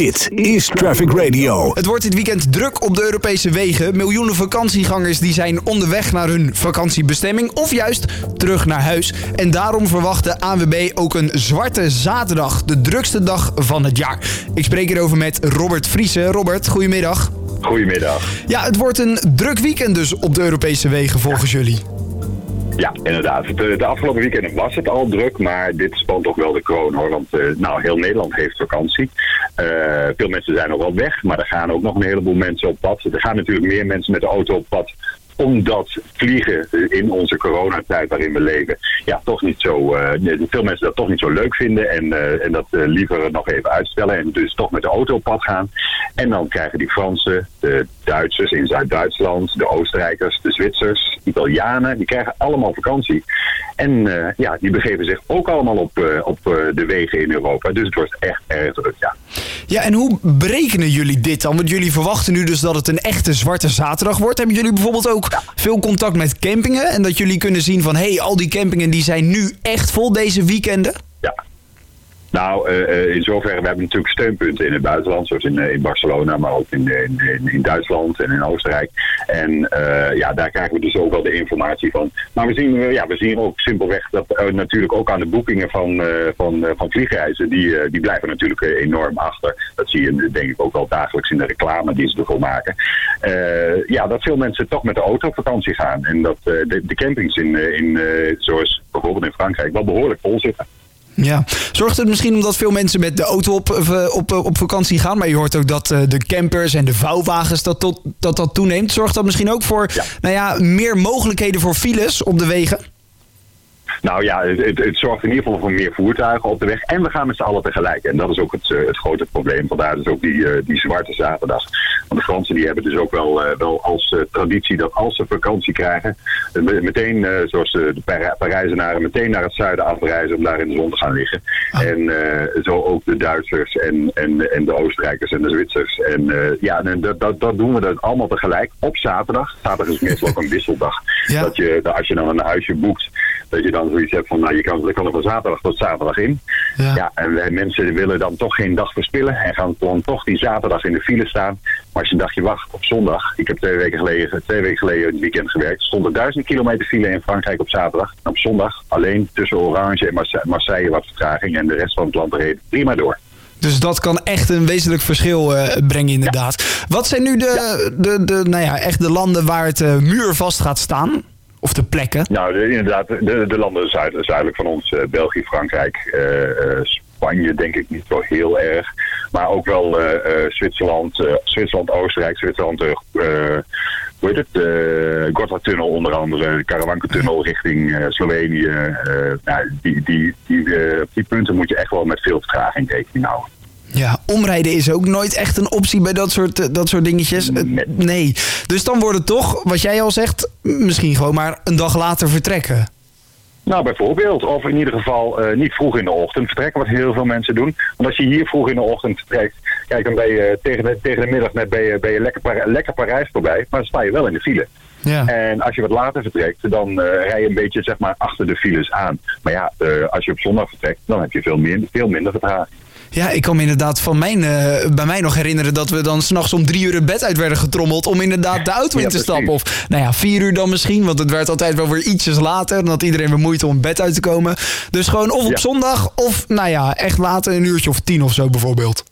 Dit is Traffic Radio. Het wordt dit weekend druk op de Europese wegen. Miljoenen vakantiegangers die zijn onderweg naar hun vakantiebestemming of juist terug naar huis. En daarom verwacht de ANWB ook een zwarte zaterdag, de drukste dag van het jaar. Ik spreek erover met Robert Vriese. Robert, goedemiddag. Goedemiddag. Ja, het wordt een druk weekend dus op de Europese wegen volgens jullie. Ja, inderdaad. De, afgelopen weekend was het al druk, maar dit spant toch wel de kroon hoor. Want eh, nou, heel Nederland heeft vakantie. Eh, veel mensen zijn nog wel weg, maar er gaan ook nog een heleboel mensen op pad. Er gaan natuurlijk meer mensen met de auto op pad omdat vliegen in onze coronatijd waarin we leven, ja, toch niet zo, uh, veel mensen dat toch niet zo leuk vinden en, uh, en dat uh, liever nog even uitstellen en dus toch met de auto op pad gaan. En dan krijgen die Fransen, de Duitsers in Zuid-Duitsland, de Oostenrijkers, de Zwitsers, Italianen, die krijgen allemaal vakantie. En ja, die begeven zich ook allemaal op, op de wegen in Europa. Dus het wordt echt erg druk, ja. Ja, en hoe berekenen jullie dit dan? Want jullie verwachten nu dus dat het een echte zwarte zaterdag wordt. Hebben jullie bijvoorbeeld ook veel contact met campingen? En dat jullie kunnen zien van, hé, hey, al die campingen die zijn nu echt vol deze weekenden? Nou, uh, in zoverre, we hebben natuurlijk steunpunten in het buitenland, zoals in, in Barcelona, maar ook in, in, in, Duitsland en in Oostenrijk. En ja, daar krijgen we dus ook wel de informatie van. Maar we zien, ja, we zien ook simpelweg dat natuurlijk ook aan de boekingen van, van, van vliegreizen, die, die blijven natuurlijk enorm achter. Dat zie je denk ik ook wel dagelijks in de reclame die ze ervoor maken. ja, dat veel mensen toch met de auto op vakantie gaan. En dat de, de campings in, in zoals bijvoorbeeld in Frankrijk, wel behoorlijk vol zitten. Ja, zorgt het misschien omdat veel mensen met de auto op, op, op vakantie gaan, maar je hoort ook dat de campers en de vouwwagens dat tot, dat, dat toeneemt. Zorgt dat misschien ook voor ja. Nou ja, meer mogelijkheden voor files op de wegen? Nou ja, het, het, zorgt in ieder geval voor meer voertuigen op de weg. En we gaan met z'n allen tegelijk. En dat is ook het, het grote probleem. Vandaar dus ook die, die zwarte zaterdag. Want de Fransen die hebben dus ook wel, uh, wel als uh, traditie dat als ze vakantie krijgen, uh, meteen, zoals de Parijzenaren, meteen naar het zuiden afreizen om daar in de zon te gaan liggen. Ah. En zo ook de Duitsers en, en, en de Oostenrijkers en de Zwitsers. En ja, en dat, dat, dat doen we dat allemaal tegelijk op zaterdag. Zaterdag is meestal ook een wisseldag. Ja. Dat je, als je dan een huisje boekt, dat je dan zoiets hebt van, nou, je kan, je kan er van zaterdag tot zaterdag in. Ja. ja en wij, mensen willen dan toch geen dag verspillen en gaan dan toch die zaterdag in de file staan. Maar als je een dagje wacht op zondag, ik heb twee weken geleden, twee weken geleden het weekend gewerkt, stond er duizend kilometer file in Frankrijk op zaterdag. En op zondag alleen tussen Orange en Marseille, Marseille wat vertraging en de rest van het land reed prima door. Dus dat kan echt een wezenlijk verschil uh, brengen inderdaad. Ja. Wat zijn nu de, ja. de, de, nou ja, echt de landen waar het uh, muurvast gaat staan? Of de plekken? Nou, de, inderdaad, de, de landen zuid, zuidelijk van ons, uh, België, Frankrijk, Spanje denk ik niet zo heel erg. Maar ook wel Zwitserland, Zwitserland, Oostenrijk, Zwitserland, hoe heet het, de Gotthardtunnel onder andere, de Karawanke-tunnel richting Slovenië. Uh, nou, die, die, die, die punten moet je echt wel met veel vertraging rekening houden. Ja, omrijden is ook nooit echt een optie bij dat soort, dat soort dingetjes. Nee. nee. Dus dan wordt het toch, wat jij al zegt, misschien gewoon maar een dag later vertrekken. Nou, bijvoorbeeld. Of in ieder geval uh, niet vroeg in de ochtend vertrekken, wat heel veel mensen doen. Want als je hier vroeg in de ochtend vertrekt, kijk, dan ben je tegen de, tegen de middag net ben je, ben je lekker, lekker Parijs voorbij, maar dan sta je wel in de file. Ja. En als je wat later vertrekt, dan uh, rij je een beetje zeg maar, achter de files aan. Maar ja, uh, als je op zondag vertrekt, dan heb je veel, meer, veel minder vertraging. Ja, ik kan me inderdaad van mijn, uh, bij mij nog herinneren dat we dan s'nachts om drie uur het bed uit werden getrommeld om inderdaad de auto in te stappen. Of nou ja, vier uur dan misschien, want het werd altijd wel weer ietsjes later. Dan had iedereen weer moeite om het bed uit te komen. Dus gewoon of op zondag of nou ja, echt later een uurtje of tien of zo bijvoorbeeld.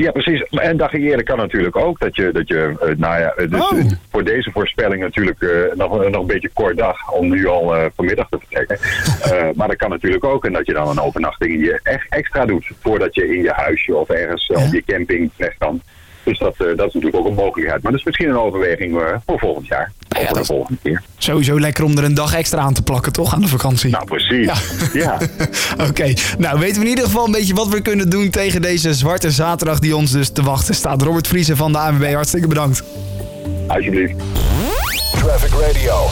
Ja, precies. En dag eerder kan natuurlijk ook dat je, dat je uh, nou ja, dus oh. voor deze voorspelling natuurlijk uh, nog, nog een beetje kort dag om nu al uh, vanmiddag te vertrekken. maar dat kan natuurlijk ook en dat je dan een overnachting je echt extra doet voordat je in je huisje of ergens ja. op je camping terecht kan. Dus dat, dat is natuurlijk ook een mogelijkheid. Maar dat is misschien een overweging voor volgend jaar. Voor de volgende keer. Sowieso lekker om er een dag extra aan te plakken, toch? Aan de vakantie. Nou, precies. Ja. ja. Oké. Okay. Nou, weten we in ieder geval een beetje wat we kunnen doen tegen deze zwarte zaterdag die ons dus te wachten staat. Robert Vriezen van de ANWB, hartstikke bedankt. Alsjeblieft. Traffic Radio.